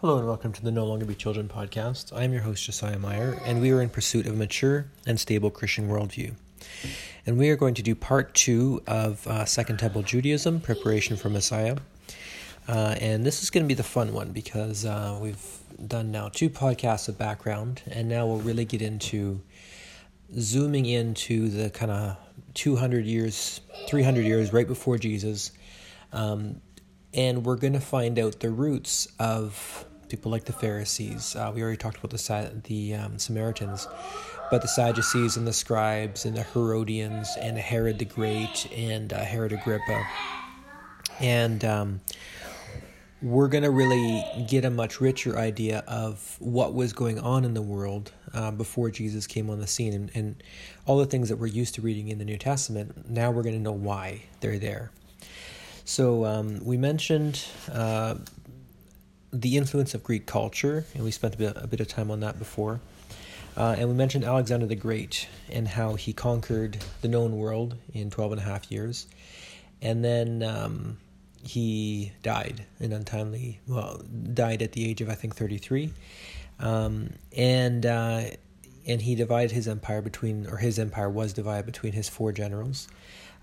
Hello and welcome to the No Longer Be Children podcast. I am your host, Josiah Meyer, and we are in pursuit of a mature and stable Christian worldview. And we are going to do part two of uh, Second Temple Judaism, Preparation for Messiah. Uh, and this is going to be the fun one because uh, we've done now two podcasts of background, and now we'll really get into zooming into the kind of 200 years, 300 years right before Jesus. Um, and we're going to find out the roots of people like the Pharisees. Uh, we already talked about the the um, Samaritans, but the Sadducees and the scribes and the Herodians and Herod the Great and uh, Herod Agrippa, and um, we're going to really get a much richer idea of what was going on in the world uh, before Jesus came on the scene, and, and all the things that we're used to reading in the New Testament. Now we're going to know why they're there. So um, we mentioned uh, the influence of Greek culture, and we spent a bit, a bit of time on that before. Uh, and we mentioned Alexander the Great and how he conquered the known world in 12 and a half years. And then um, he died an untimely, well, died at the age of, I think, 33. Um, and, uh, and he divided his empire between, or his empire was divided between his four generals.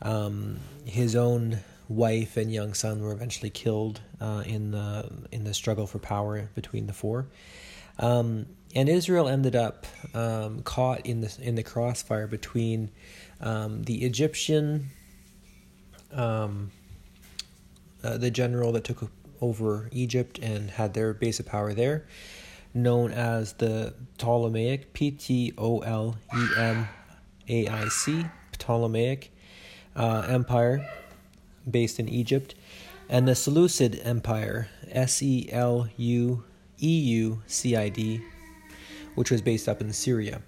Um, his own wife and young son were eventually killed uh, in the in the struggle for power between the four. Um, and Israel ended up um, caught in the in the crossfire between um, the Egyptian, um, uh, the general that took over Egypt and had their base of power there, known as the Ptolemaic P T O L E M A I C Ptolemaic uh, Empire based in Egypt, and the Seleucid Empire, S E L U E U C I D, which was based up in Syria.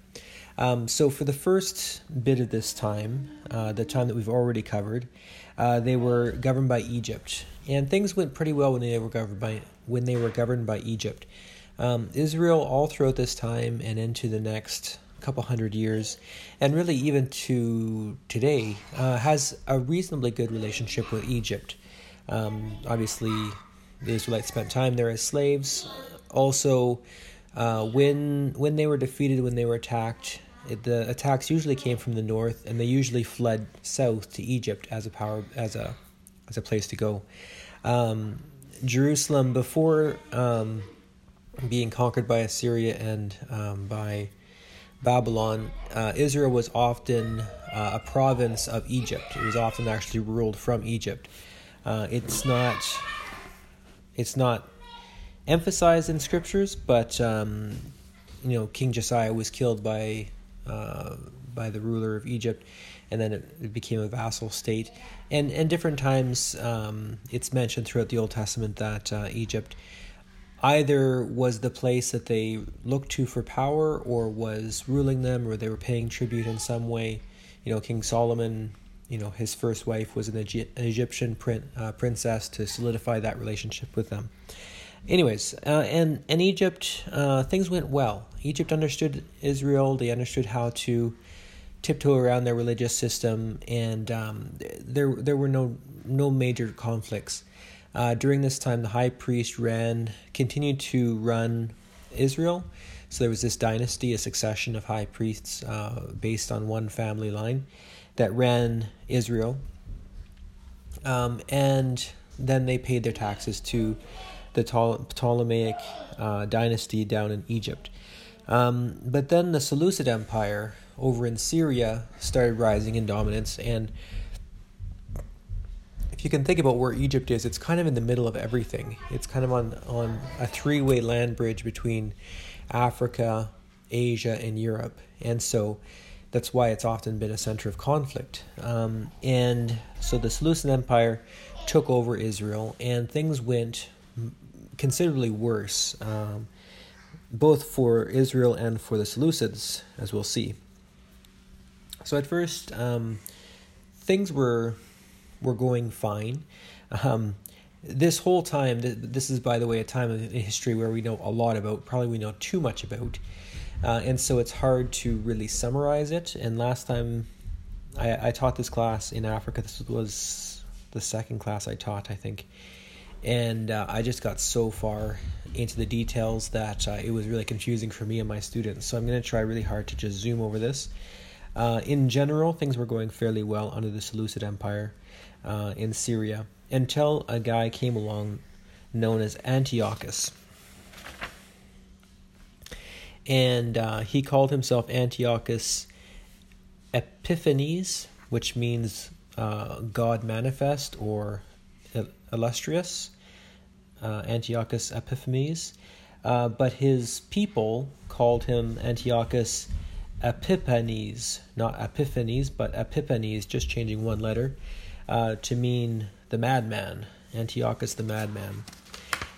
Um, so, for the first bit of this time, uh, the time that we've already covered, uh, they were governed by Egypt, and things went pretty well when they were governed by when they were governed by Egypt. Um, Israel, all throughout this time and into the next couple hundred years, and really even to today, uh, has a reasonably good relationship with Egypt. Um, obviously, the Israelites spent time there as slaves. Also, uh, when when they were defeated, when they were attacked, it, the attacks usually came from the north, and they usually fled south to Egypt as a power as a as a place to go. Um, Jerusalem before um, being conquered by Assyria and um, by Babylon, uh, Israel was often uh, a province of Egypt. It was often actually ruled from Egypt. Uh, it's not it's not emphasized in scriptures, but um, you know King Josiah was killed by uh, by the ruler of Egypt, and then it, became a vassal state. And and different times um, it's mentioned throughout the Old Testament that uh, Egypt either was the place that they looked to for power or was ruling them or they were paying tribute in some way. You know, King Solomon, you know, his first wife was an, Egy- an Egyptian uh, princess to solidify that relationship with them. Anyways, uh, and in Egypt, uh, things went well. Egypt understood Israel. They understood how to tiptoe around their religious system, and um, there there were no no major conflicts. Uh, during this time, the high priest ran, continued to run Israel. So there was this dynasty, a succession of high priests uh, based on one family line that ran Israel. Um, and then they paid their taxes to the Ptolemaic uh, dynasty down in Egypt. Um, but then the Seleucid Empire over in Syria started rising in dominance and if you can think about where Egypt is, it's kind of in the middle of everything. It's kind of on, on a three way land bridge between Africa, Asia, and Europe. And so that's why it's often been a center of conflict. Um, and so the Seleucid Empire took over Israel, and things went considerably worse, um, both for Israel and for the Seleucids, as we'll see. So at first, um, things were were going fine. Um, this whole time, this is, by the way, a time in history where we know a lot about, probably we know too much about. Uh, and so it's hard to really summarize it. And last time I, I taught this class in Africa, this was the second class I taught, I think. and uh, I just got so far into the details that uh, it was really confusing for me and my students. So I'm going to try really hard to just zoom over this. Uh, in general, things were going fairly well under the Seleucid Empire uh, in Syria until a guy came along known as Antiochus. And uh, he called himself Antiochus Epiphanes, which means uh, God manifest or illustrious. Uh, Antiochus Epiphanes. Uh, but his people called him Antiochus Epimanes, not Epiphanes, but Epimanes, just changing one letter uh, to mean the madman, Antiochus the madman.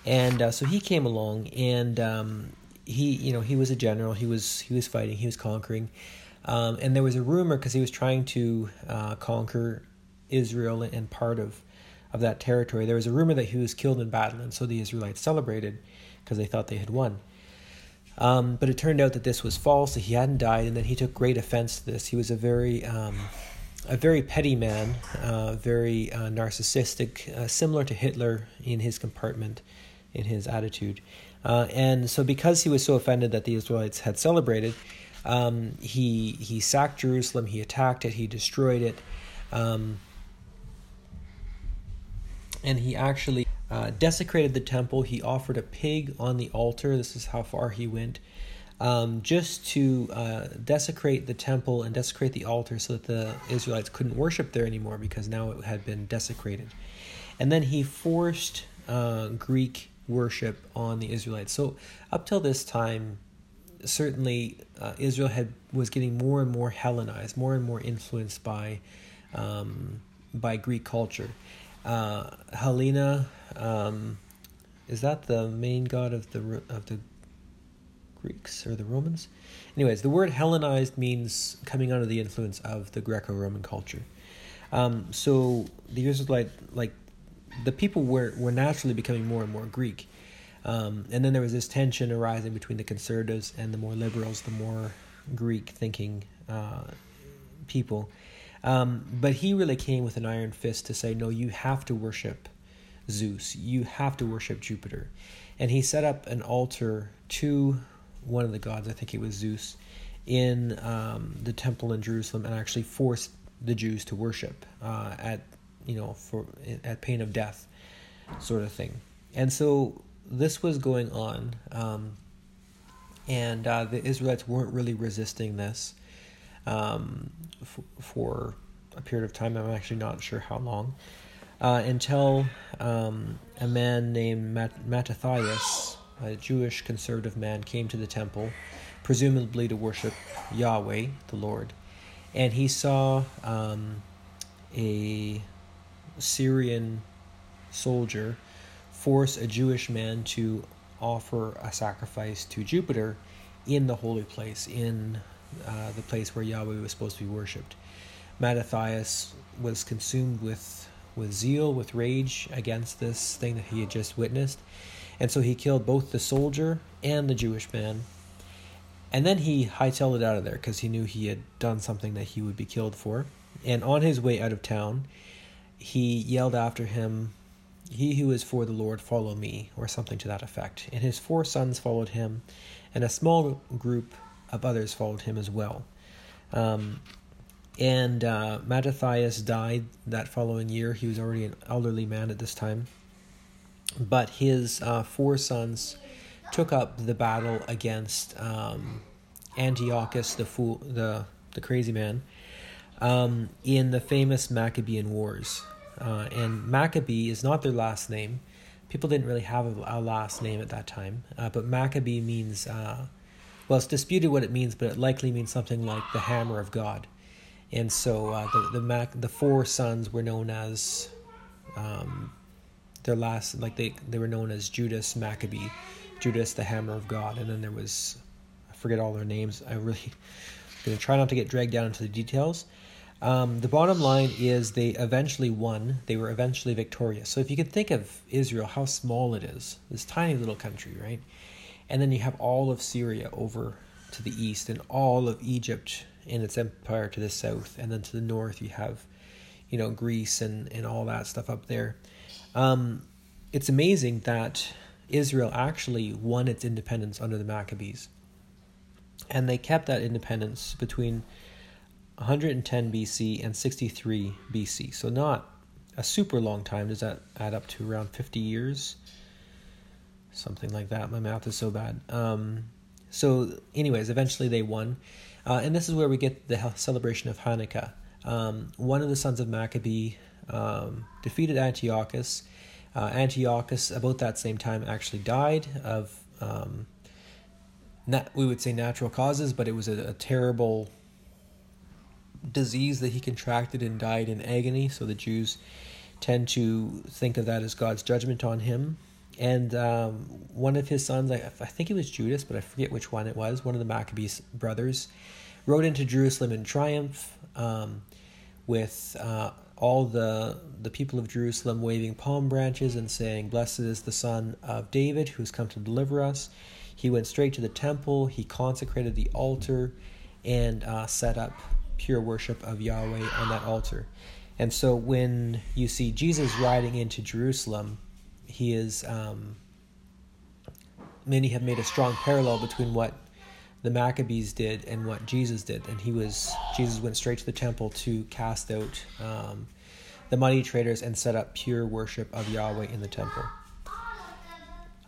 And uh, so he came along, and um, he, you know, he was a general. He was he was fighting. He was conquering. Um, and there was a rumor because he was trying to uh, conquer Israel and part of of that territory. There was a rumor that he was killed in battle, and so the Israelites celebrated because they thought they had won. Um, but it turned out that this was false; that he hadn't died, and then he took great offense to this. He was a very um, a very petty man, uh, very uh, narcissistic, uh, similar to Hitler in his compartment, in his attitude. Uh, and so, because he was so offended that the Israelites had celebrated, um, he he sacked Jerusalem. He attacked it. He destroyed it, um, and he actually uh, desecrated the temple. He offered a pig on the altar. This is how far he went um, just to uh, desecrate the temple and desecrate the altar so that the Israelites couldn't worship there anymore because now it had been desecrated. And then he forced uh, Greek worship on the Israelites. So up till this time, certainly uh, Israel had was getting more and more Hellenized, more and more influenced by um, by Greek culture. Uh, Helena um, is that the main god of the of the Greeks or the Romans. Anyways, the word Hellenized means coming under the influence of the Greco-Roman culture. Um, so the years Israelite, like the people were were naturally becoming more and more Greek, um, and then there was this tension arising between the conservatives and the more liberals, the more Greek-thinking uh, people. Um, but he really came with an iron fist to say, no, you have to worship Zeus. You have to worship Jupiter. And he set up an altar to one of the gods, I think it was Zeus, in um, the temple in Jerusalem and actually forced the Jews to worship uh, at you know for at pain of death, sort of thing. And so this was going on, um, and uh, the Israelites weren't really resisting this um, f- for a period of time. I'm actually not sure how long. Uh, until um, a man named Mat- Mattathias a Jewish conservative man, came to the temple, presumably to worship Yahweh, the Lord, and he saw um, a Syrian soldier force a Jewish man to offer a sacrifice to Jupiter in the holy place, in uh, the place where Yahweh was supposed to be worshipped. Mattathias was consumed with, with zeal, with rage against this thing that he had just witnessed, and so he killed both the soldier and the Jewish man. And then he hightailed it out of there because he knew he had done something that he would be killed for. And on his way out of town, he yelled after him, He who is for the Lord, follow me, or something to that effect. And his four sons followed him, and a small group of others followed him as well. Um, and uh, Mattathias died that following year. He was already an elderly man at this time but his uh, four sons took up the battle against um, Antiochus, the fool, the the crazy man, um, in the famous Maccabean Wars. Uh, and Maccabee is not their last name. People didn't really have a, a last name at that time, uh, but Maccabee means uh, well, it's disputed what it means, but it likely means something like the hammer of God. And so uh, the the Mac, the four sons were known as um, their last like they they were known as Judas Maccabee, Judas the Hammer of God, and then there was I forget all their names. I really gonna try not to get dragged down into the details. Um, the bottom line is they eventually won. They were eventually victorious. So if you can think of Israel, how small it is, this tiny little country, right? And then you have all of Syria over to the east, and all of Egypt in its empire to the south, and then to the north you have, you know, Greece and and all that stuff up there. Um, it's amazing that Israel actually won its independence under the Maccabees. And they kept that independence between 110 BC and 63 BC. So, not a super long time. Does that add up to around 50 years? Something like that. My math is so bad. Um, so, anyways, eventually they won. Uh, and this is where we get the celebration of Hanukkah. Um, one of the sons of Maccabee um, defeated Antiochus. Uh, Antiochus, about that same time, actually died of, um, nat- we would say natural causes, but it was a, a terrible disease that he contracted and died in agony. So the Jews tend to think of that as God's judgment on him. And um, one of his sons, I, I, think it was Judas, but I forget which one it was, one of the Maccabees brothers, rode into Jerusalem in triumph um, with uh, all the, the people of Jerusalem waving palm branches and saying, Blessed is the Son of David who's come to deliver us. He went straight to the temple, he consecrated the altar, and uh, set up pure worship of Yahweh on that altar. And so when you see Jesus riding into Jerusalem, he is. Um, many have made a strong parallel between what the Maccabees did and what Jesus did. And he was Jesus went straight to the temple to cast out um, the money traders and set up pure worship of Yahweh in the temple.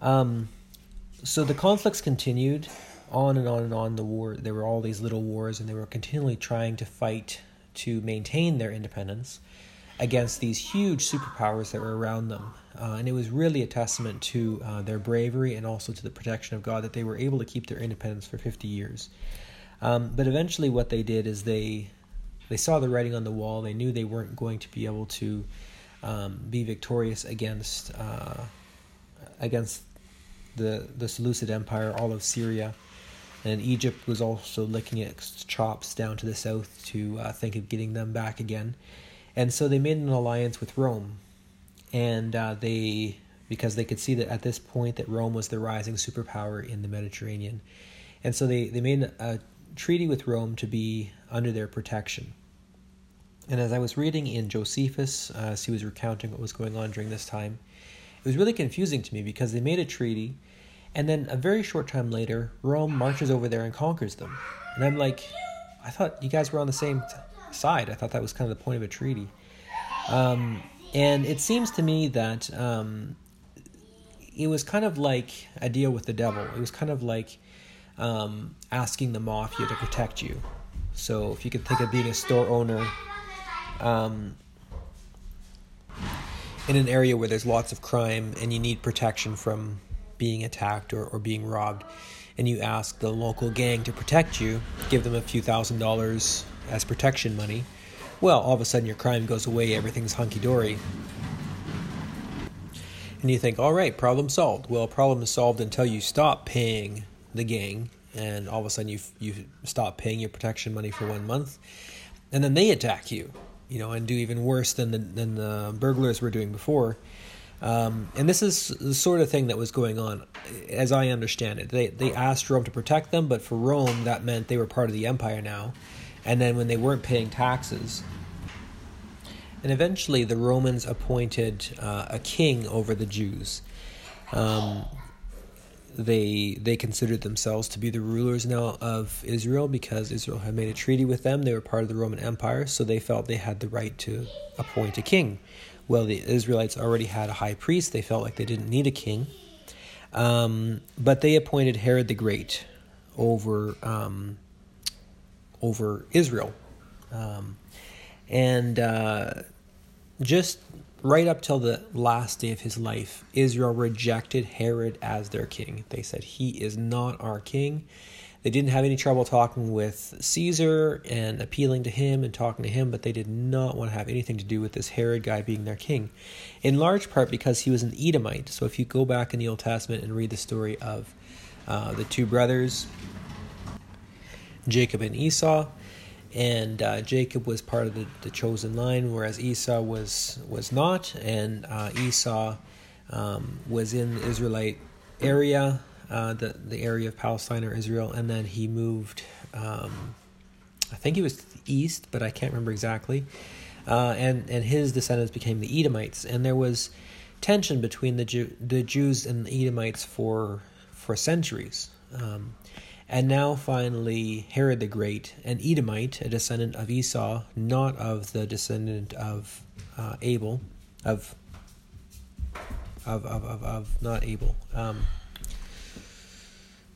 Um, so the conflicts continued on and on and on the war there were all these little wars and they were continually trying to fight to maintain their independence against these huge superpowers that were around them uh, and it was really a testament to uh, their bravery and also to the protection of god that they were able to keep their independence for 50 years um, but eventually what they did is they they saw the writing on the wall they knew they weren't going to be able to um, be victorious against uh, against the the Seleucid Empire, all of Syria, and Egypt was also licking its chops down to the south to uh, think of getting them back again. And so they made an alliance with Rome. And uh, they, because they could see that at this point that Rome was the rising superpower in the Mediterranean. And so they, they made a treaty with Rome to be under their protection. And as I was reading in Josephus, uh, as he was recounting what was going on during this time, it was really confusing to me because they made a treaty and then a very short time later, Rome marches over there and conquers them. And I'm like, I thought you guys were on the same t- side. I thought that was kind of the point of a treaty. Um, and it seems to me that um, it was kind of like a deal with the devil. It was kind of like um, asking the mafia to protect you. So if you could think of being a store owner um, in an area where there's lots of crime and you need protection from being attacked or, or being robbed, and you ask the local gang to protect you, give them a few thousand dollars as protection money, well, all of a sudden your crime goes away, everything's hunky dory. And you think, all right, problem solved. Well, problem is solved until you stop paying the gang, and all of a sudden you you stop paying your protection money for one month, and then they attack you, you know, and do even worse than the than the burglars were doing before. Um, and this is the sort of thing that was going on, as I understand it. They they asked Rome to protect them, but for Rome that meant they were part of the empire now. And then when they weren't paying taxes, and eventually the Romans appointed uh, a king over the Jews. Um, they they considered themselves to be the rulers now of Israel because Israel had made a treaty with them. They were part of the Roman Empire, so they felt they had the right to appoint a king well, the Israelites already had a high priest. They felt like they didn't need a king. Um, but they appointed Herod the Great over um, over Israel, um, and uh, just right up till the last day of his life, Israel rejected Herod as their king. They said he is not our king. They didn't have any trouble talking with Caesar and appealing to him and talking to him, but they did not want to have anything to do with this Herod guy being their king. In large part because he was an Edomite. So if you go back in the Old Testament and read the story of uh, the two brothers, Jacob and Esau, and uh, Jacob was part of the, the chosen line, whereas Esau was was not, and uh, Esau um, was in the Israelite area uh, the the area of Palestine or Israel, and then he moved. Um, I think he was east, but I can't remember exactly. Uh, and and his descendants became the Edomites, and there was tension between the Jew, the Jews and the Edomites for for centuries. Um, and now finally Herod the Great, an Edomite, a descendant of Esau, not of the descendant of uh, Abel, of of, of, of, of not Abel, um,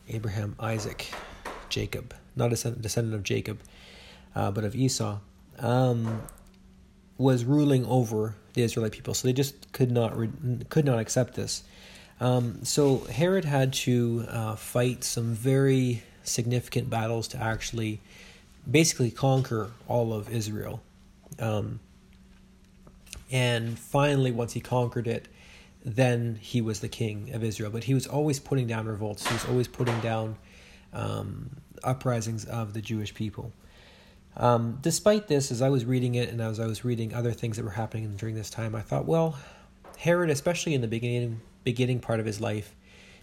Abraham, Isaac, Jacob, not a descendant of Jacob, uh, but of Esau, um, was ruling over the Israelite people. So they just could not re- could not accept this. Um, so Herod had to uh, fight some very significant battles to actually basically conquer all of Israel. Um, and finally, once he conquered it, then he was the king of Israel. But he was always putting down revolts. He was always putting down um, uprisings of the Jewish people. Um, despite this, as I was reading it and as I was reading other things that were happening during this time, I thought, well, Herod, especially in the beginning beginning part of his life,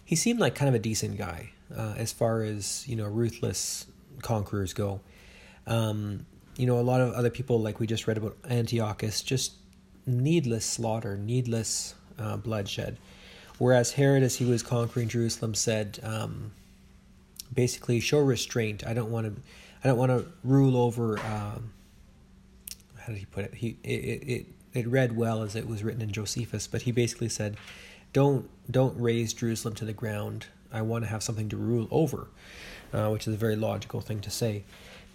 he seemed like kind of a decent guy uh, as far as you know ruthless conquerors go. Um, you know, a lot of other people, like we just read about Antiochus, just needless slaughter, needless uh, bloodshed. Whereas Herod, as he was conquering Jerusalem, said, um, basically, show restraint. I don't want to, I don't want to rule over. Um, how did he put it? He it, it it read well as it was written in Josephus, but he basically said, don't don't raze Jerusalem to the ground. I want to have something to rule over, uh, which is a very logical thing to say.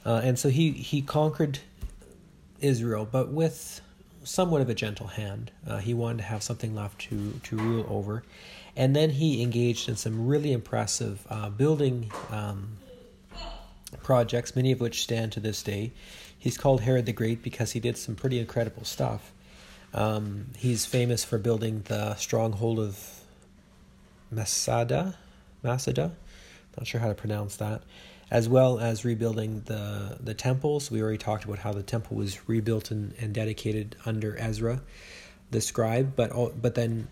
Uh, and so he he conquered Israel, but with somewhat of a gentle hand. Uh, he wanted to have something left to, to rule over. And then he engaged in some really impressive uh, building um, projects, many of which stand to this day. He's called Herod the Great because he did some pretty incredible stuff. Um, he's famous for building the stronghold of Masada, Masada, not sure how to pronounce that as well as rebuilding the the temples. We already talked about how the temple was rebuilt and, and dedicated under Ezra, the scribe. But all, but then,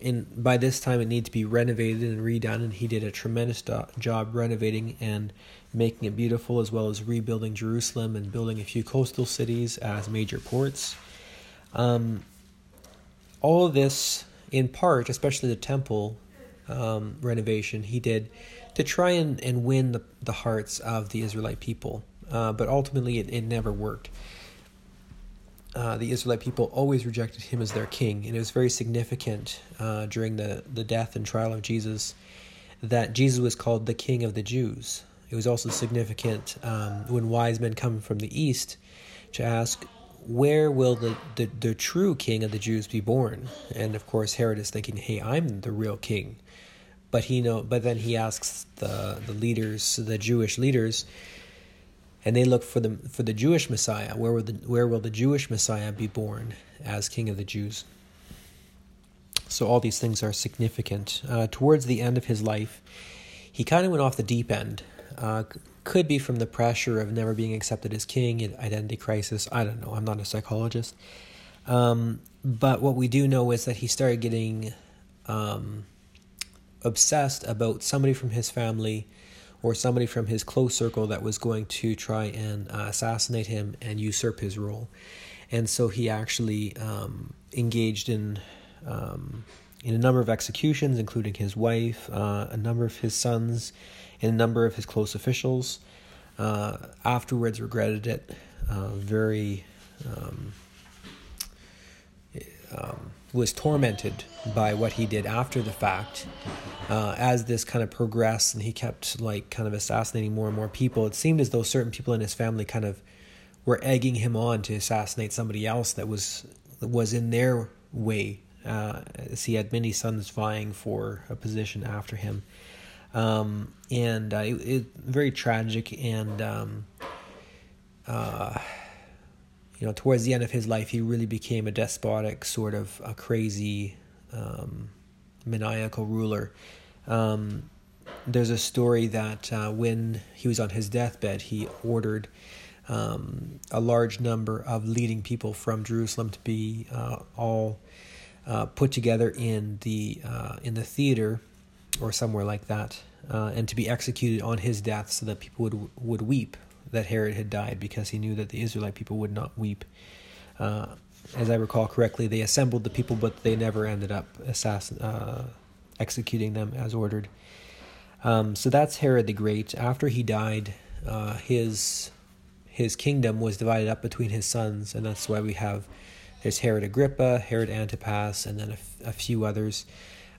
in by this time, it needed to be renovated and redone, and he did a tremendous do- job renovating and making it beautiful, as well as rebuilding Jerusalem and building a few coastal cities as major ports. Um, all of this, in part, especially the temple um, renovation, he did to try and, and win the, the hearts of the Israelite people. Uh, but ultimately, it, it never worked. Uh, the Israelite people always rejected him as their king, and it was very significant uh, during the, the death and trial of Jesus that Jesus was called the King of the Jews. It was also significant um, when wise men come from the east to ask, where will the, the, the true king of the Jews be born? And of course, Herod is thinking, hey, I'm the real king. But he know but then he asks the the leaders the Jewish leaders and they look for the for the Jewish Messiah. Where will the where will the Jewish Messiah be born as king of the Jews? So all these things are significant. Uh, towards the end of his life he kind of went off the deep end. Uh, could be from the pressure of never being accepted as king identity crisis. I don't know. I'm not a psychologist. Um, but what we do know is that he started getting um, obsessed about somebody from his family or somebody from his close circle that was going to try and uh, assassinate him and usurp his role. And so he actually um, engaged in um, in a number of executions, including his wife, uh, a number of his sons, and a number of his close officials. Uh, afterwards, regretted it. Uh, very um, um was tormented by what he did after the fact. Uh, as this kind of progressed and he kept like kind of assassinating more and more people, it seemed as though certain people in his family kind of were egging him on to assassinate somebody else that was was in their way. Uh, as he had many sons vying for a position after him, um, and uh, it, it, very tragic and um, uh, you know, towards the end of his life, he really became a despotic, sort of a crazy, um, maniacal ruler. Um, there's a story that uh, when he was on his deathbed, he ordered um, a large number of leading people from Jerusalem to be uh, all uh, put together in the uh, in the theater or somewhere like that, uh, and to be executed on his death, so that people would would weep that Herod had died because he knew that the Israelite people would not weep. Uh, as I recall correctly, they assembled the people, but they never ended up assassin, uh, executing them as ordered. Um, so that's Herod the Great. After he died, uh, his his kingdom was divided up between his sons, and that's why we have there's Herod Agrippa, Herod Antipas, and then a, f- a few others.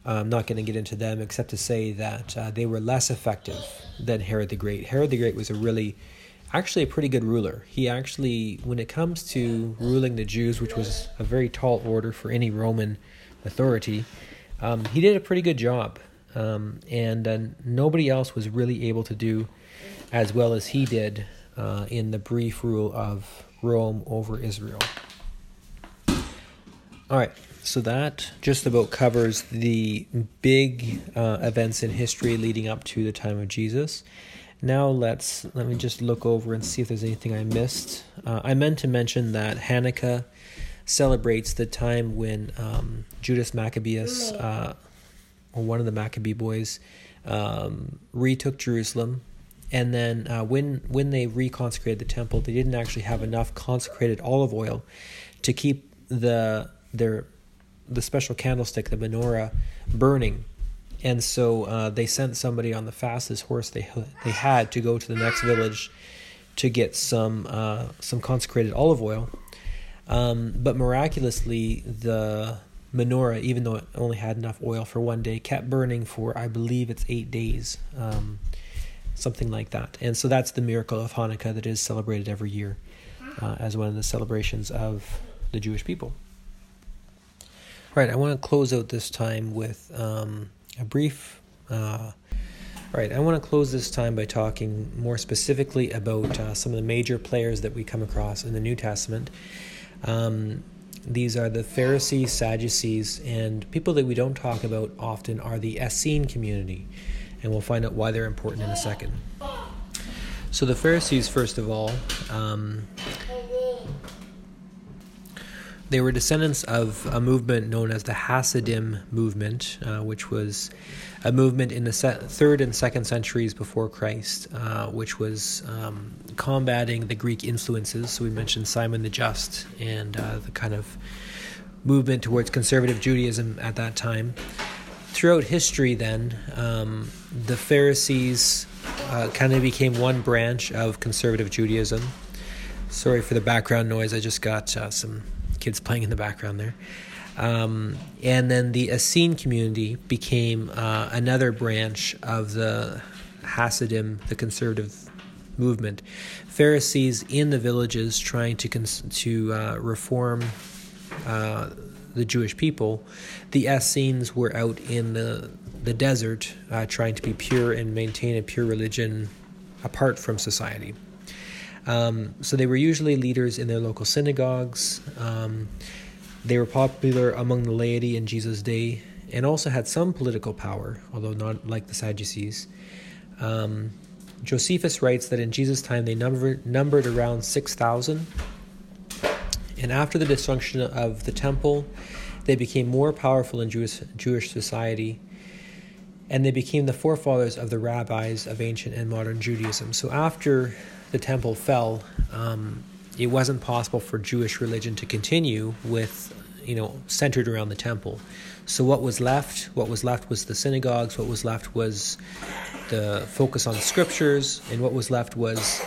I'm not going to get into them except to say that uh, they were less effective than Herod the Great. Herod the Great was a really, actually, a pretty good ruler. He actually, when it comes to ruling the Jews, which was a very tall order for any Roman authority, um, he did a pretty good job. Um, and uh, nobody else was really able to do as well as he did uh, in the brief rule of Rome over Israel. All right, so that just about covers the big uh, events in history leading up to the time of Jesus. Now let's let me just look over and see if there's anything I missed. Uh, I meant to mention that Hanukkah celebrates the time when um, Judas Maccabeus, uh, or one of the Maccabee boys, um, retook Jerusalem and then uh, when when they reconsecrated the temple, they didn't actually have enough consecrated olive oil to keep the their the special candlestick, the menorah, burning. And so uh, they sent somebody on the fastest horse they they had to go to the next village to get some uh, some consecrated olive oil. Um, but miraculously, the menorah, even though it only had enough oil for one day, kept burning for I believe it's eight days. Um, something like that. And so that's the miracle of Hanukkah that is celebrated every year uh, as one of the celebrations of the Jewish people. Right, I want to close out this time with um, a brief. Uh, right, I want to close this time by talking more specifically about uh, some of the major players that we come across in the New Testament. Um, these are the Pharisees, Sadducees, and people that we don't talk about often are the Essene community and we'll find out why they're important in a second. So, the Pharisees, first of all, um, they were descendants of a movement known as the Hasidim movement, uh, which was a movement in the se- third and second centuries before Christ, uh, which was um, combating the Greek influences. So we mentioned Simon the Just and uh, the kind of movement towards conservative Judaism at that time throughout history, then, um, the Pharisees uh, kind of became one branch of conservative Judaism. Sorry for the background noise, I just got uh, some kids playing in the background there. Um, and then the Essene community became uh, another branch of the Hasidim, the conservative movement. Pharisees in the villages trying to cons- to uh, reform uh, the Jewish people, the Essenes were out in the the desert uh, trying to be pure and maintain a pure religion apart from society. Um, so they were usually leaders in their local synagogues. Um, they were popular among the laity in Jesus' day and also had some political power, although not like the Sadducees. Um, Josephus writes that in Jesus' time they numbered, numbered around 6,000 and after the destruction of the temple, they became more powerful in Jewish, Jewish society, and they became the forefathers of the rabbis of ancient and modern Judaism. So after the temple fell, um, it wasn't possible for Jewish religion to continue with, you know, centered around the temple. So what was left? What was left was the synagogues. What was left was the focus on scriptures, and what was left was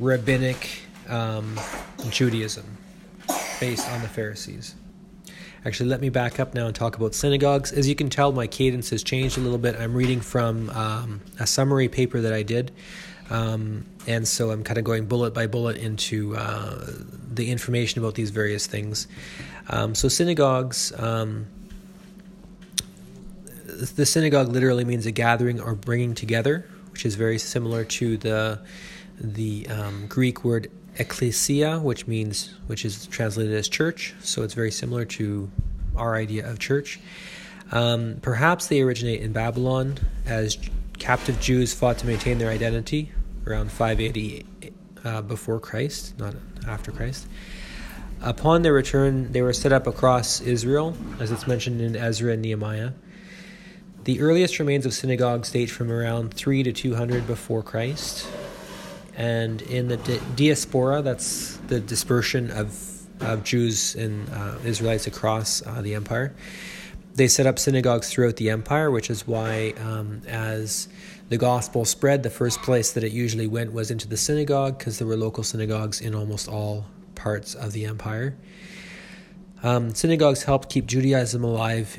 rabbinic um, Judaism based on the Pharisees. Actually, let me back up now and talk about synagogues. As you can tell, my cadence has changed a little bit. I'm reading from um, a summary paper that I did. Um, and so I'm kind of going bullet by bullet into uh, the information about these various things. Um, so, synagogues, um, the synagogue literally means a gathering or bringing together, which is very similar to the, the um, Greek word ecclesia, which means which is translated as church. So it's very similar to our idea of church. Um, perhaps they originate in Babylon as captive Jews fought to maintain their identity around 580 uh, before Christ, not after Christ. Upon their return, they were set up across Israel, as it's mentioned in Ezra and Nehemiah. The earliest remains of synagogues date from around 3 to 200 before Christ and in the di- diaspora, that's the dispersion of of Jews and uh, Israelites across uh, the empire. They set up synagogues throughout the empire, which is why, um, as the gospel spread, the first place that it usually went was into the synagogue because there were local synagogues in almost all parts of the empire. Um, synagogues helped keep Judaism alive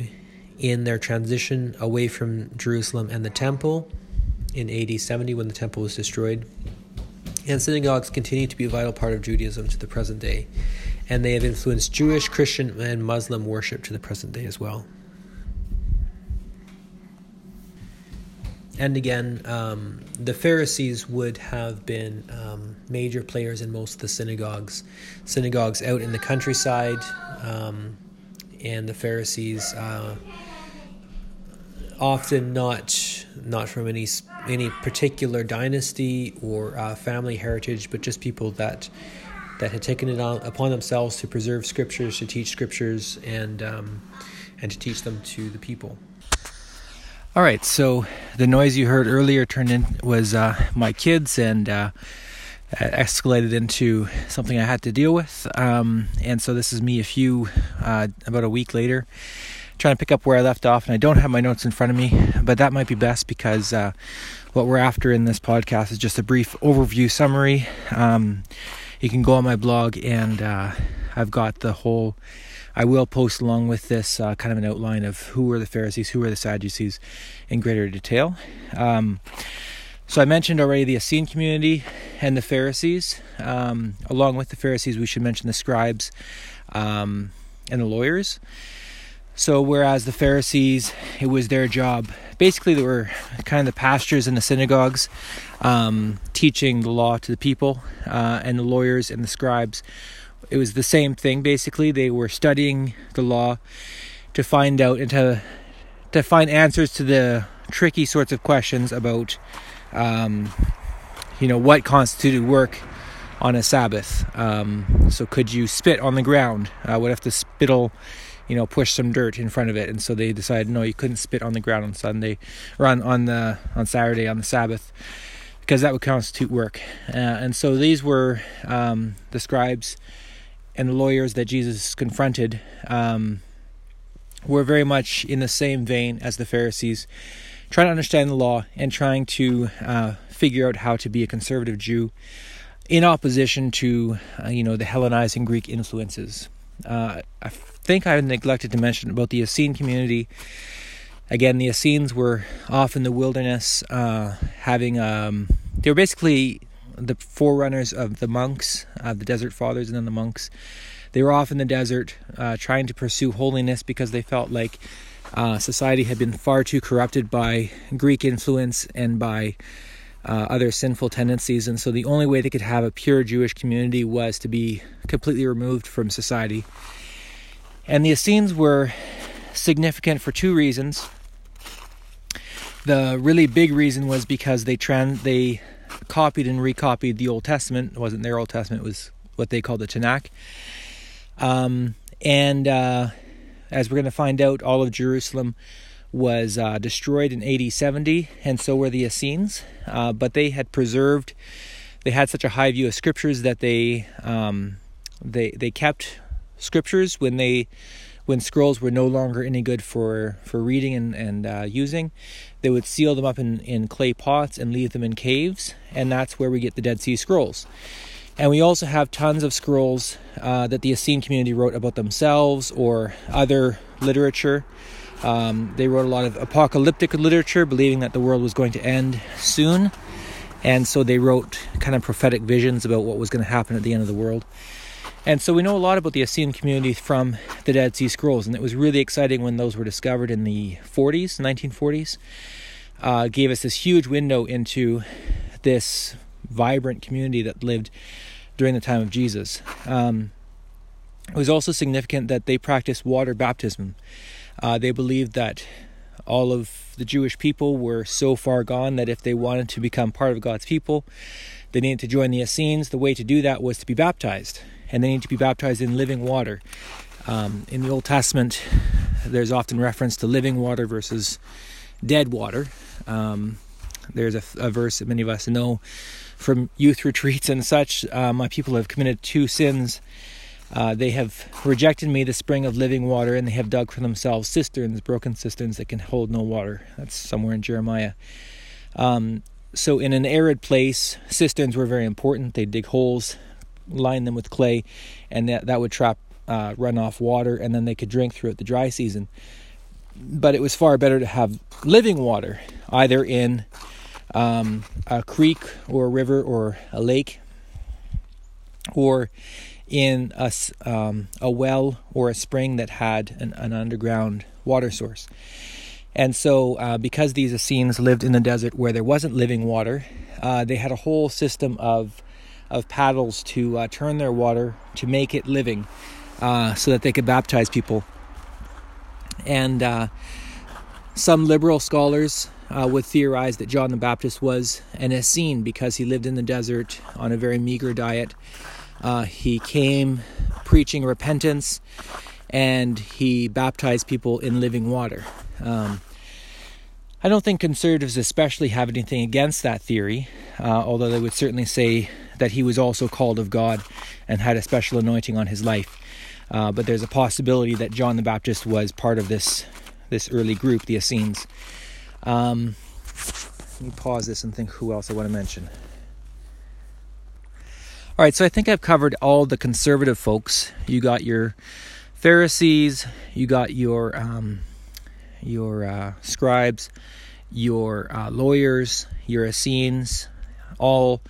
in their transition away from Jerusalem and the temple in AD 70 when the temple was destroyed. And synagogues continue to be a vital part of Judaism to the present day, and they have influenced Jewish, Christian, and Muslim worship to the present day as well. And again, um, the Pharisees would have been um, major players in most of the synagogues. Synagogues out in the countryside, um, and the Pharisees uh, often not not from any any particular dynasty or uh, family heritage, but just people that that had taken it on, upon themselves to preserve scriptures, to teach scriptures, and um, and to teach them to the people. All right, so the noise you heard earlier turned in was uh, my kids and uh, escalated into something I had to deal with. Um, and so this is me a few uh, about a week later, trying to pick up where I left off. And I don't have my notes in front of me, but that might be best because uh, what we're after in this podcast is just a brief overview summary. Um, you can go on my blog, and uh, I've got the whole I will post along with this uh, kind of an outline of who were the Pharisees, who were the Sadducees in greater detail. Um, so I mentioned already the Essene community and the Pharisees. Um, along with the Pharisees, we should mention the scribes um, and the lawyers. So whereas the Pharisees, it was their job. Basically, they were kind of the pastors in the synagogues, um, teaching the law to the people, uh, and the lawyers and the scribes it was the same thing basically. They were studying the law to find out and to to find answers to the tricky sorts of questions about um, you know what constituted work on a Sabbath. Um, so could you spit on the ground? Uh, what if the spittle you know push some dirt in front of it and so they decided no you couldn't spit on the ground on sunday or on, on the on saturday on the sabbath because that would constitute work uh, and so these were um, the scribes and the lawyers that Jesus confronted um, were very much in the same vein as the Pharisees, trying to understand the law and trying to uh, figure out how to be a conservative Jew in opposition to uh, you know the Hellenizing Greek influences. Uh, I think I neglected to mention about the Essene community. Again, the Essenes were off in the wilderness, uh, having um, they were basically the forerunners of the monks, uh, the desert fathers, and then the monks. They were off in the desert uh, trying to pursue holiness because they felt like uh, society had been far too corrupted by Greek influence and by uh, other sinful tendencies. And so the only way they could have a pure Jewish community was to be completely removed from society. And the Essenes were significant for two reasons. The really big reason was because they trans they copied and recopied the Old Testament. It wasn't their Old Testament, it was what they called the Tanakh. Um, and uh, as we're going to find out, all of Jerusalem was uh, destroyed in AD 70, and so were the Essenes. Uh, but they had preserved, they had such a high view of scriptures that they um, they they kept scriptures when they when scrolls were no longer any good for, for reading and, and uh, using, they would seal them up in, in clay pots and leave them in caves, and that's where we get the Dead Sea Scrolls. And we also have tons of scrolls uh, that the Essene community wrote about themselves or other literature. Um, they wrote a lot of apocalyptic literature, believing that the world was going to end soon. And so they wrote kind of prophetic visions about what was going to happen at the end of the world. And so we know a lot about the Essene community from the Dead Sea Scrolls, and it was really exciting when those were discovered in the 40s, 1940s. Uh, gave us this huge window into this vibrant community that lived during the time of Jesus. Um, it was also significant that they practiced water baptism. Uh, they believed that all of the Jewish people were so far gone that if they wanted to become part of God's people, they needed to join the Essenes. The way to do that was to be baptized and they need to be baptized in living water. Um, in the Old Testament, there's often reference to living water versus dead water. Um, there's a, a, verse that many of us know from youth retreats and such. Uh, my people have committed two sins Uh, they have rejected me, the spring of living water, and they have dug for themselves cisterns, broken cisterns that can hold no water. That's somewhere in Jeremiah. Um, so, in an arid place, cisterns were very important. They dig holes, line them with clay, and that, that would trap uh, runoff water, and then they could drink throughout the dry season. But it was far better to have living water, either in um, a creek or a river or a lake, or in a, um, a well or a spring that had an, an underground water source. And so, uh, because these Essenes lived in the desert where there wasn't living water, uh, they had a whole system of of paddles to uh, turn their water to make it living, uh, so that they could baptize people. And uh, some liberal scholars uh, would theorize that John the Baptist was an Essene because he lived in the desert on a very meager diet. he came preaching repentance, and he baptized people in living water. Um, I don't think conservatives, especially, have anything against that theory, uh, although they would certainly say that he was also called of God and had a special anointing on his life. Uh, but there's a possibility that John the Baptist was part of this this early group, the Essenes. Um, let me pause this and think who else I want to mention. All right, so I think I've covered all the conservative folks. You got your Pharisees, you got your um, your uh, scribes, your uh, lawyers, your Essenes, all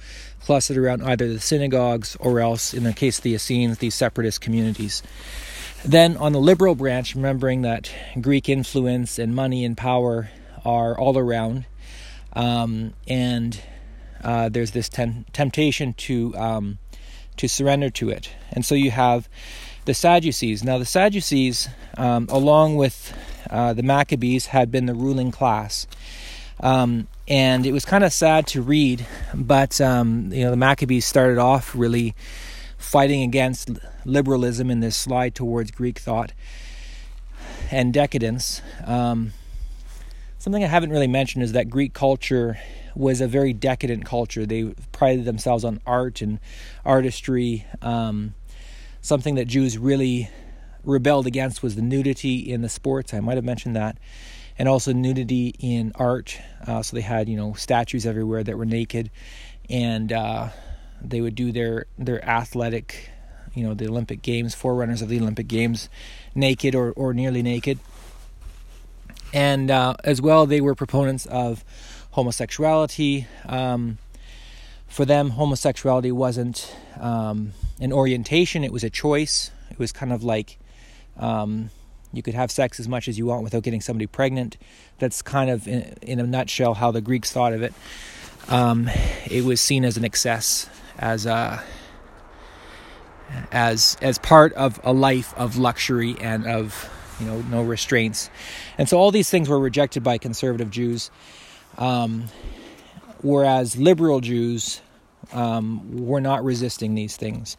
clustered around either the synagogues or else, in the case of the Essenes, these separatist communities. Then on the liberal branch, remembering that Greek influence and money and power are all around, um, and uh, there's this tem- temptation to um, to surrender to it, and so you have the Sadducees. Now, the Sadducees, um, along with uh, the Maccabees, had been the ruling class. Um, and it was kind of sad to read, but um, you know the Maccabees started off really fighting against liberalism in this slide towards Greek thought and decadence. Um, something I haven't really mentioned is that Greek culture was a very decadent culture. They prided themselves on art and artistry. Um, something that Jews really rebelled against was the nudity in the sports. I might have mentioned that. And also nudity in art. Uh, so they had, you know, statues everywhere that were naked. And uh, they would do their, their athletic, you know, the Olympic Games, forerunners of the Olympic Games, naked or, or nearly naked. And uh, as well, they were proponents of homosexuality. Um, for them, homosexuality wasn't um, an orientation, it was a choice. It was kind of like um, you could have sex as much as you want without getting somebody pregnant. That's kind of, in, in a nutshell, how the Greeks thought of it. Um, it was seen as an excess, as a as as part of a life of luxury and of you know no restraints, and so all these things were rejected by conservative Jews. Um, whereas liberal Jews um, were not resisting these things.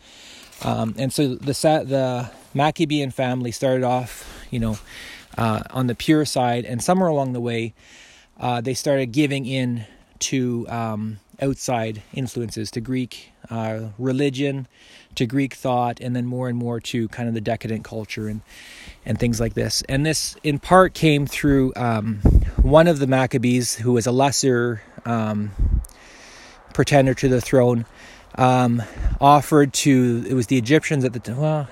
Um, and so the the Maccabean family started off, you know, uh, on the pure side, and somewhere along the way, uh, they started giving in to um, outside influences, to Greek uh, religion, to Greek thought, and then more and more to kind of the decadent culture and and things like this. And this, in part, came through um, one of the Maccabees, who was a lesser um, pretender to the throne, um, offered to, it was the Egyptians at the time, well,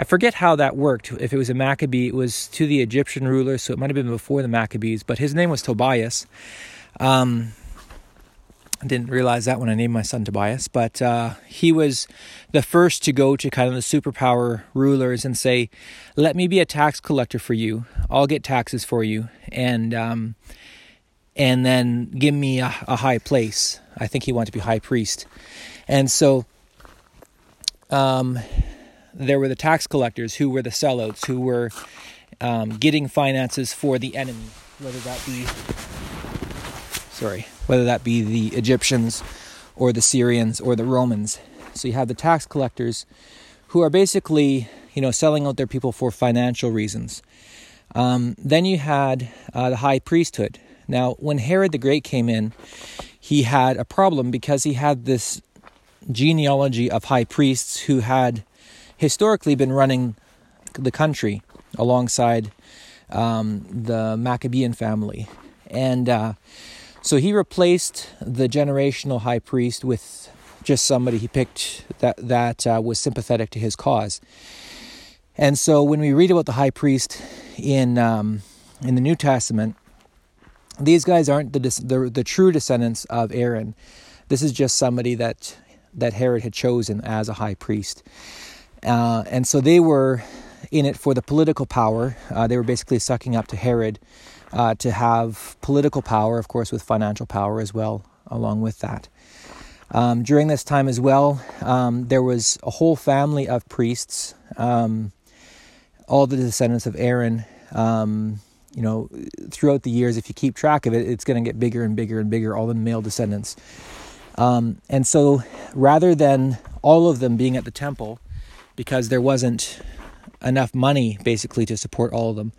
I forget how that worked. If it was a Maccabee, it was to the Egyptian ruler, so it might have been before the Maccabees, but his name was Tobias. Um, I didn't realize that when I named my son Tobias, but uh, he was the first to go to kind of the superpower rulers and say, "Let me be a tax collector for you. I'll get taxes for you, and um, and then give me a, a, high place." I think he wanted to be high priest, and so um, there were the tax collectors who were the sellouts, who were um, getting finances for the enemy, whether that be sorry, whether that be the Egyptians or the Syrians or the Romans. So you have the tax collectors who are basically, you know, selling out their people for financial reasons. Um, then you had uh, the high priesthood. Now, when Herod the Great came in, he had a problem because he had this genealogy of high priests who had historically been running the country alongside um, the Maccabean family. And uh, so he replaced the generational high priest with just somebody he picked that, that uh, was sympathetic to his cause. And so when we read about the high priest in, um, in the New Testament, these guys aren't the, the, the true descendants of Aaron. This is just somebody that that Herod had chosen as a high priest. Uh, and so they were in it for the political power. Uh, they were basically sucking up to Herod uh, to have political power, of course, with financial power as well, along with that. Um, during this time as well, um, there was a whole family of priests, um, all the descendants of Aaron. You know, throughout the years, if you keep track of it, it's going to get bigger and bigger and bigger, all the male descendants. Um, and so rather than all of them being at the temple, because there wasn't enough money basically to support all of them,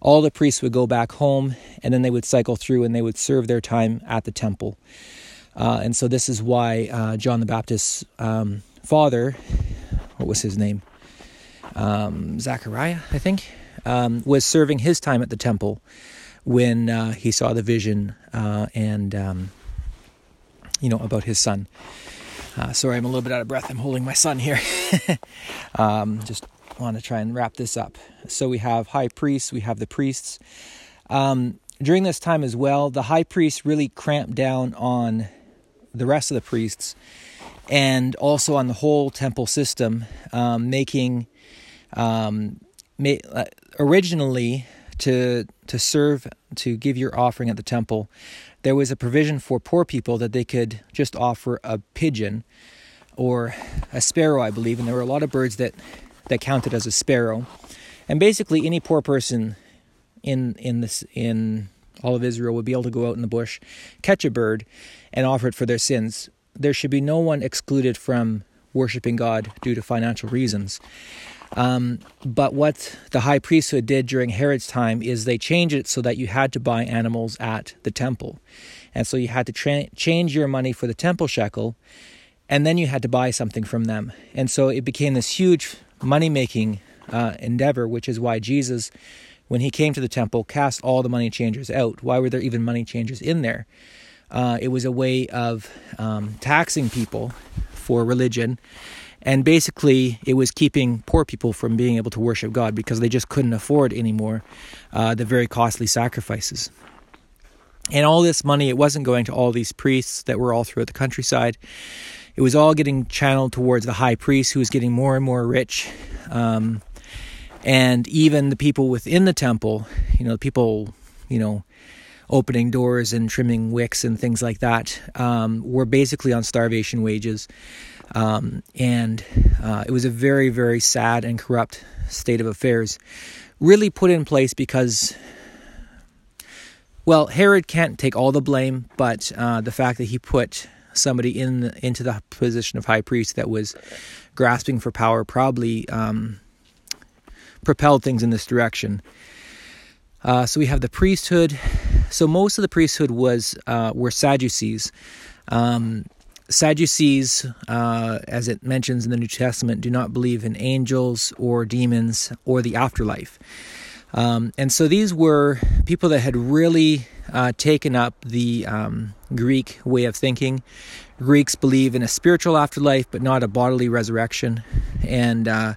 all the priests would go back home and then they would cycle through and they would serve their time at the temple. Uh, and so this is why uh, John the Baptist's um, father, what was his name? Um, Zachariah, I think, um, was serving his time at the temple when uh, he saw the vision uh, and um, you know, about his son. Uh, sorry, I'm a little bit out of breath. I'm holding my son here. um, just want to try and wrap this up. So we have high priests, we have the priests. Um, during this time as well, the high priest really cramped down on the rest of the priests and also on the whole temple system, um, making um, ma- uh, originally to to serve to give your offering at the temple there was a provision for poor people that they could just offer a pigeon or a sparrow, I believe, and there were a lot of birds that that counted as a sparrow. And basically, any poor person in in this in all of Israel would be able to go out in the bush, catch a bird, and offer it for their sins. There should be no one excluded from worshiping God due to financial reasons. Um, but what the high priesthood did during Herod's time is they changed it so that you had to buy animals at the temple. And so you had to tra- change your money for the temple shekel, and then you had to buy something from them. And so it became this huge money making uh, endeavor, which is why Jesus, when he came to the temple, cast all the money changers out. Why were there even money changers in there? Uh, it was a way of um, taxing people for religion and basically, it was keeping poor people from being able to worship God because they just couldn't afford anymore uh, the very costly sacrifices. And all this money, it wasn't going to all these priests that were all throughout the countryside. It was all getting channeled towards the high priest, who was getting more and more rich. Um, and even the people within the temple, you know, the people, you know, opening doors and trimming wicks and things like that, um, were basically on starvation wages. Um, and uh, it was a very, very sad and corrupt state of affairs, really put in place because, well, Herod can't take all the blame, but uh, the fact that he put somebody in the, into the position of high priest that was grasping for power probably um, propelled things in this direction. Uh, so we have the priesthood. So most of the priesthood was uh, were Sadducees. Um, Sadducees, uh, as it mentions in the New Testament, do not believe in angels or demons or the afterlife. Um, and so these were people that had really uh, taken up the um, Greek way of thinking. Greeks believe in a spiritual afterlife, but not a bodily resurrection. And uh,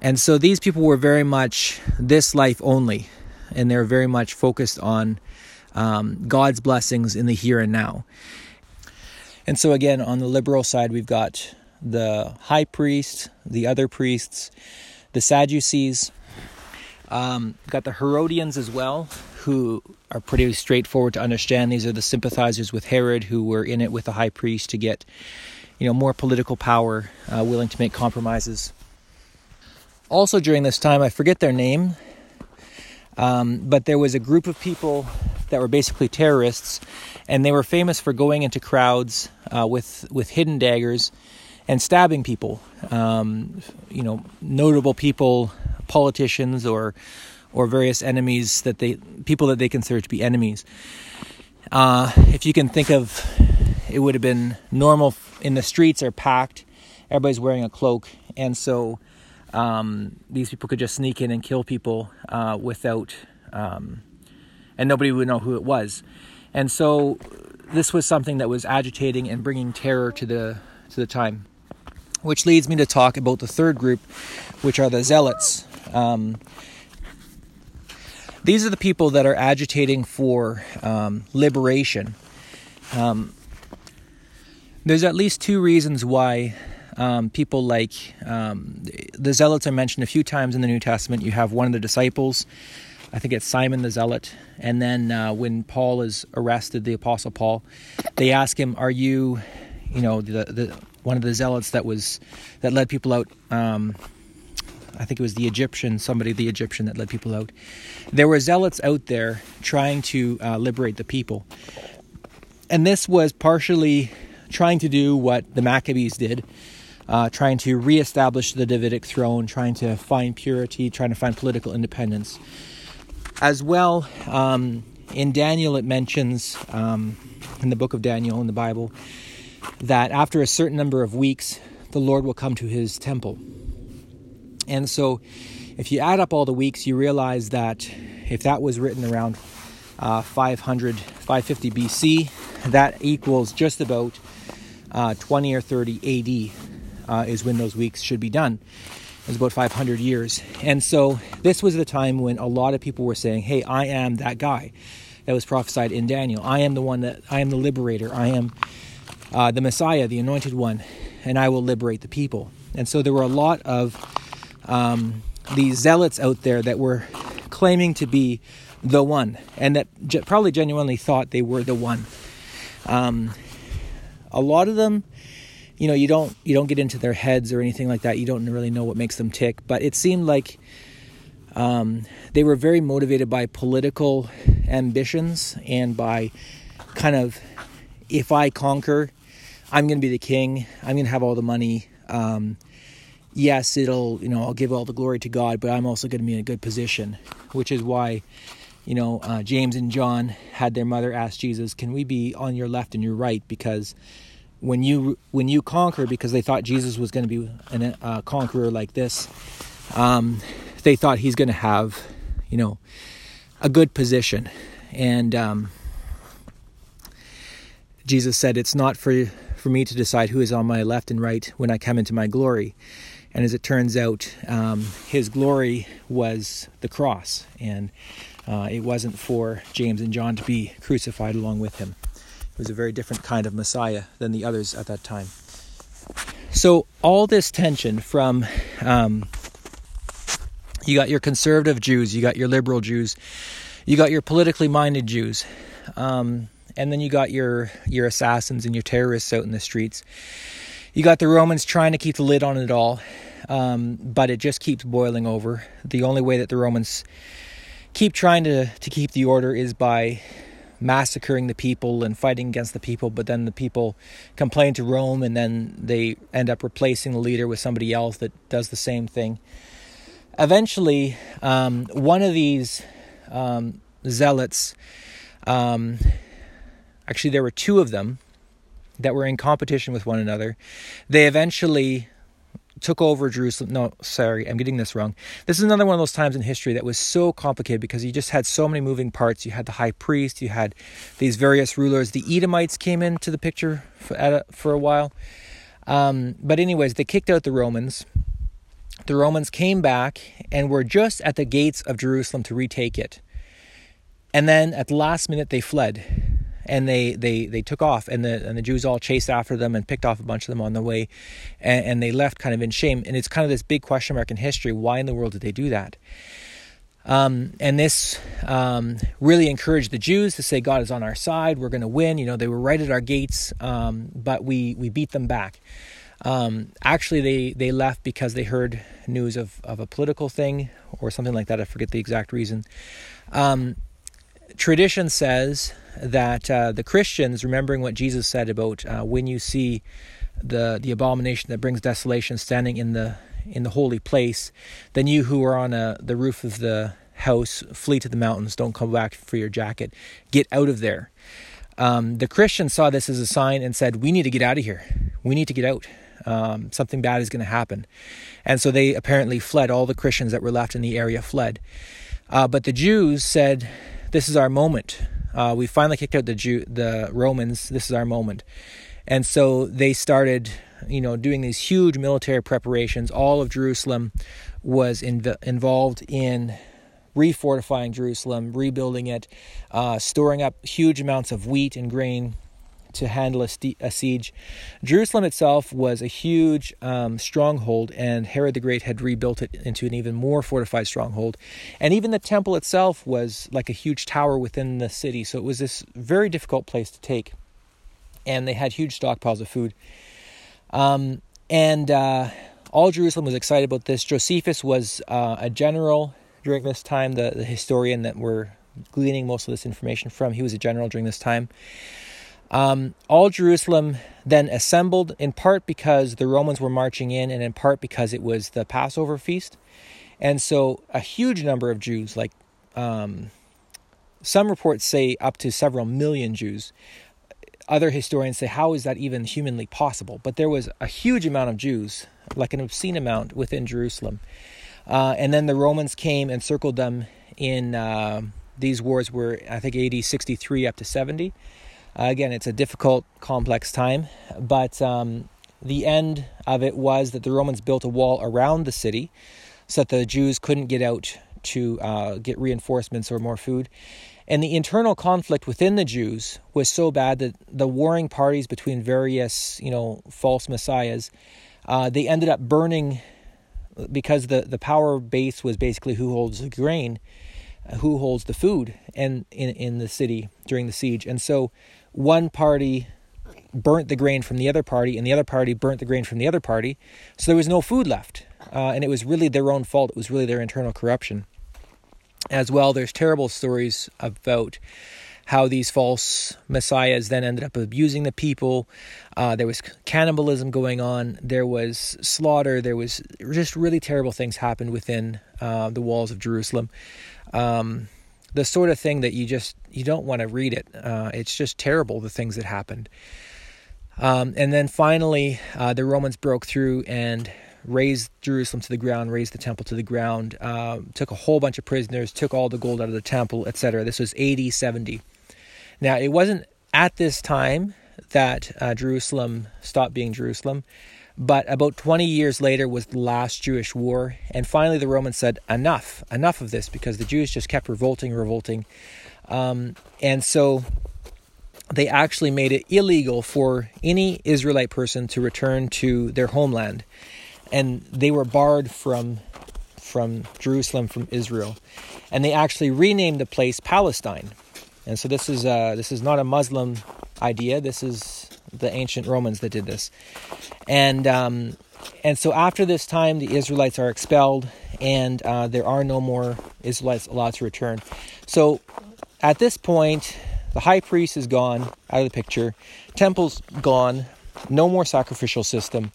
and so these people were very much this life only, and they're very much focused on um, God's blessings in the here and now. And so, again, on the liberal side, we've got the high priest, the other priests, the Sadducees. Um, got the Herodians as well, who are pretty straightforward to understand. These are the sympathizers with Herod who were in it with the high priest to get, you know, more political power, uh, willing to make compromises. Also, during this time, I forget their name, um, but there was a group of people that were basically terrorists and they were famous for going into crowds uh, with with hidden daggers and stabbing people. Um, you know, notable people, politicians, or or various enemies that they people that they consider to be enemies. Uh, if you can think of it would have been normal in the streets are packed, everybody's wearing a cloak, and so um, these people could just sneak in and kill people uh, without, um, and nobody would know who it was. And so this was something that was agitating and bringing terror to the to the time. Which leads me to talk about the third group, which are the zealots. Um, these are the people that are agitating for um, liberation. Um, there's at least two reasons why um, people like um, the zealots are mentioned a few times in the New Testament. You have one of the disciples, I think it's Simon the Zealot, and then uh, when Paul is arrested, the Apostle Paul, they ask him, "Are you, you know, the, the one of the zealots that was that led people out?" Um, I think it was the Egyptian, somebody, the Egyptian that led people out. There were zealots out there trying to uh, liberate the people. And this was partially trying to do what the Maccabees did, uh, trying to reestablish the Davidic throne, trying to find purity, trying to find political independence. As well, um, in Daniel, it mentions, um, in the book of Daniel in the Bible, that after a certain number of weeks, the Lord will come to his temple. And so, if you add up all the weeks, you realize that if that was written around uh, 500, 550 BC, that equals just about uh, 20 or 30 AD, uh, is when those weeks should be done. It's about 500 years. And so, this was the time when a lot of people were saying, Hey, I am that guy that was prophesied in Daniel. I am the one that, I am the liberator. I am uh, the Messiah, the anointed one, and I will liberate the people. And so, there were a lot of um, these zealots out there that were claiming to be the one, and that ge- probably genuinely thought they were the one. Um, a lot of them, you know, you don't you don't get into their heads or anything like that. You don't really know what makes them tick, but it seemed like um, they were very motivated by political ambitions and by kind of if I conquer, I'm going to be the king. I'm going to have all the money. Um, yes, it'll, you know, I'll give all the glory to God, but I'm also going to be in a good position, which is why, you know, uh, James and John had their mother ask Jesus, "Can we be on your left and your right?" Because when you when you conquer, because they thought Jesus was going to be a uh, conqueror like this, um, they thought he's going to have, you know, a good position, and um, Jesus said, "It's not for for me to decide who is on my left and right when I come into my glory." And as it turns out, um, his glory was the cross, and uh, it wasn't for James and John to be crucified along with him. Was a very different kind of Messiah than the others at that time. So, all this tension from um, you got your conservative Jews, you got your liberal Jews, you got your politically minded Jews, um, and then you got your your assassins and your terrorists out in the streets. You got the Romans trying to keep the lid on it all, um, but it just keeps boiling over. The only way that the Romans keep trying to, to keep the order is by massacring the people and fighting against the people, but then the people complain to Rome and then they end up replacing the leader with somebody else that does the same thing. Eventually, um, one of these um, zealots, um, actually, there were two of them that were in competition with one another. They eventually took over Jerusalem. No, sorry, I'm getting this wrong. This is another one of those times in history that was so complicated because you just had so many moving parts. You had the high priest, you had these various rulers. The Edomites came into the picture for, a, for a while. Um, but, anyways, they kicked out the Romans. The Romans came back and were just at the gates of Jerusalem to retake it. And then at the last minute, they fled and they they they took off and the and the Jews all chased after them and picked off a bunch of them on the way and, and they left kind of in shame. And it's kind of this big question mark in history. Why in the world did they do that? Um, and this um, really encouraged the Jews to say God is on our side. We're going to win. You know they were right at our gates um, but we we beat them back. Um, actually they they left because they heard news of of a political thing or something like that. I forget the exact reason. Um, tradition says that uh, the Christians, remembering what Jesus said about uh, when you see the the abomination that brings desolation standing in the in the holy place, then you who are on a, the roof of the house flee to the mountains. Don't come back for your jacket. Get out of there. Um, the Christians saw this as a sign and said, We need to get out of here. We need to get out. Um, something bad is going to happen. And so they apparently fled. All the Christians that were left in the area fled. Uh, but the Jews said, This is our moment. Uh, we finally kicked out the Jew, the Romans. This is our moment. And so they started, you know, doing these huge military preparations. All of Jerusalem was inv- involved in refortifying Jerusalem, rebuilding it, uh, storing up huge amounts of wheat and grain to handle a, st- a siege. Jerusalem itself was a huge um, stronghold, and Herod the Great had rebuilt it into an even more fortified stronghold. And even the temple itself was like a huge tower within the city, so it was this very difficult place to take. And they had huge stockpiles of food. Um, and uh, all Jerusalem was excited about this. Josephus was uh, a general during this time, the, the historian that we're gleaning most of this information from. He was a general during this time. Um, all Jerusalem then assembled, in part because the Romans were marching in, and in part because it was the Passover feast. And so a huge number of Jews, like um, some reports say up to several million Jews. Other historians say, how is that even humanly possible? But there was a huge amount of Jews, like an obscene amount within Jerusalem. Uh, and then the Romans came and circled them in uh, these wars were, I think, AD 63 up to 70. Uh, again, it's a difficult, complex time, but um, the end of it was that the Romans built a wall around the city so that the Jews couldn't get out to uh, get reinforcements or more food. And the internal conflict within the Jews was so bad that the warring parties between various, you know, false messiahs, uh, they ended up burning because the, the power base was basically who holds the grain, who holds the food, and in in the city during the siege. And so one party burnt the grain from the other party, and the other party burnt the grain from the other party. So there was no food left. Uh, and it was really their own fault. It was really their internal corruption. As well, there's terrible stories about how these false messiahs then ended up abusing the people. Uh, there was cannibalism going on. There was slaughter. There was just really terrible things happened within uh, the walls of Jerusalem. Um, the sort of thing that you just you don't want to read it. Uh, it's just terrible the things that happened. Um, and then finally, uh, the Romans broke through and razed Jerusalem to the ground, razed the temple to the ground, uh, took a whole bunch of prisoners, took all the gold out of the temple, etc. This was AD 70. Now, it wasn't at this time that uh, Jerusalem stopped being Jerusalem. But about 20 years later was the last Jewish war. And finally, the Romans said, enough, enough of this, because the Jews just kept revolting, revolting. Um, and so they actually made it illegal for any Israelite person to return to their homeland. And they were barred from, from Jerusalem, from Israel. And they actually renamed the place Palestine. And so this is, uh, this is not a Muslim idea. This is the ancient Romans that did this. And um, and so after this time, the Israelites are expelled, and uh, there are no more Israelites allowed to return. So at this point, the high priest is gone out of the picture, temple's gone, no more sacrificial system.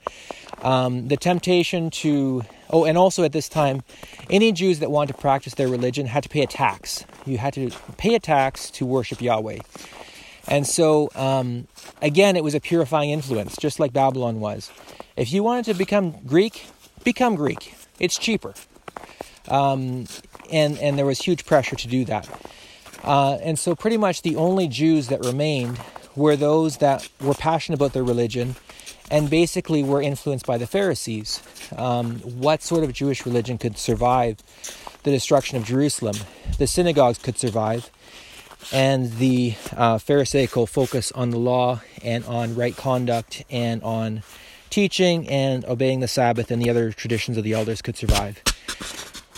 Um, the temptation to oh, and also at this time, any Jews that wanted to practice their religion had to pay a tax. You had to pay a tax to worship Yahweh. And so, um, again, it was a purifying influence, just like Babylon was. If you wanted to become Greek, become Greek. It's cheaper. Um, and, and there was huge pressure to do that. Uh, and so, pretty much the only Jews that remained were those that were passionate about their religion and basically were influenced by the Pharisees. Um, what sort of Jewish religion could survive the destruction of Jerusalem? The synagogues could survive and the uh, Pharisaical focus on the law and on right conduct and on teaching and obeying the Sabbath and the other traditions of the elders could survive.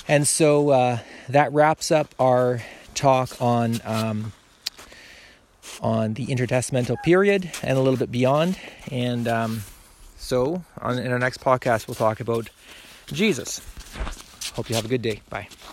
And so uh, that wraps up our talk on um, on the intertestamental period and a little bit beyond. And um, so, on, in our next podcast, we'll talk about Jesus. Hope you have a good day. Bye.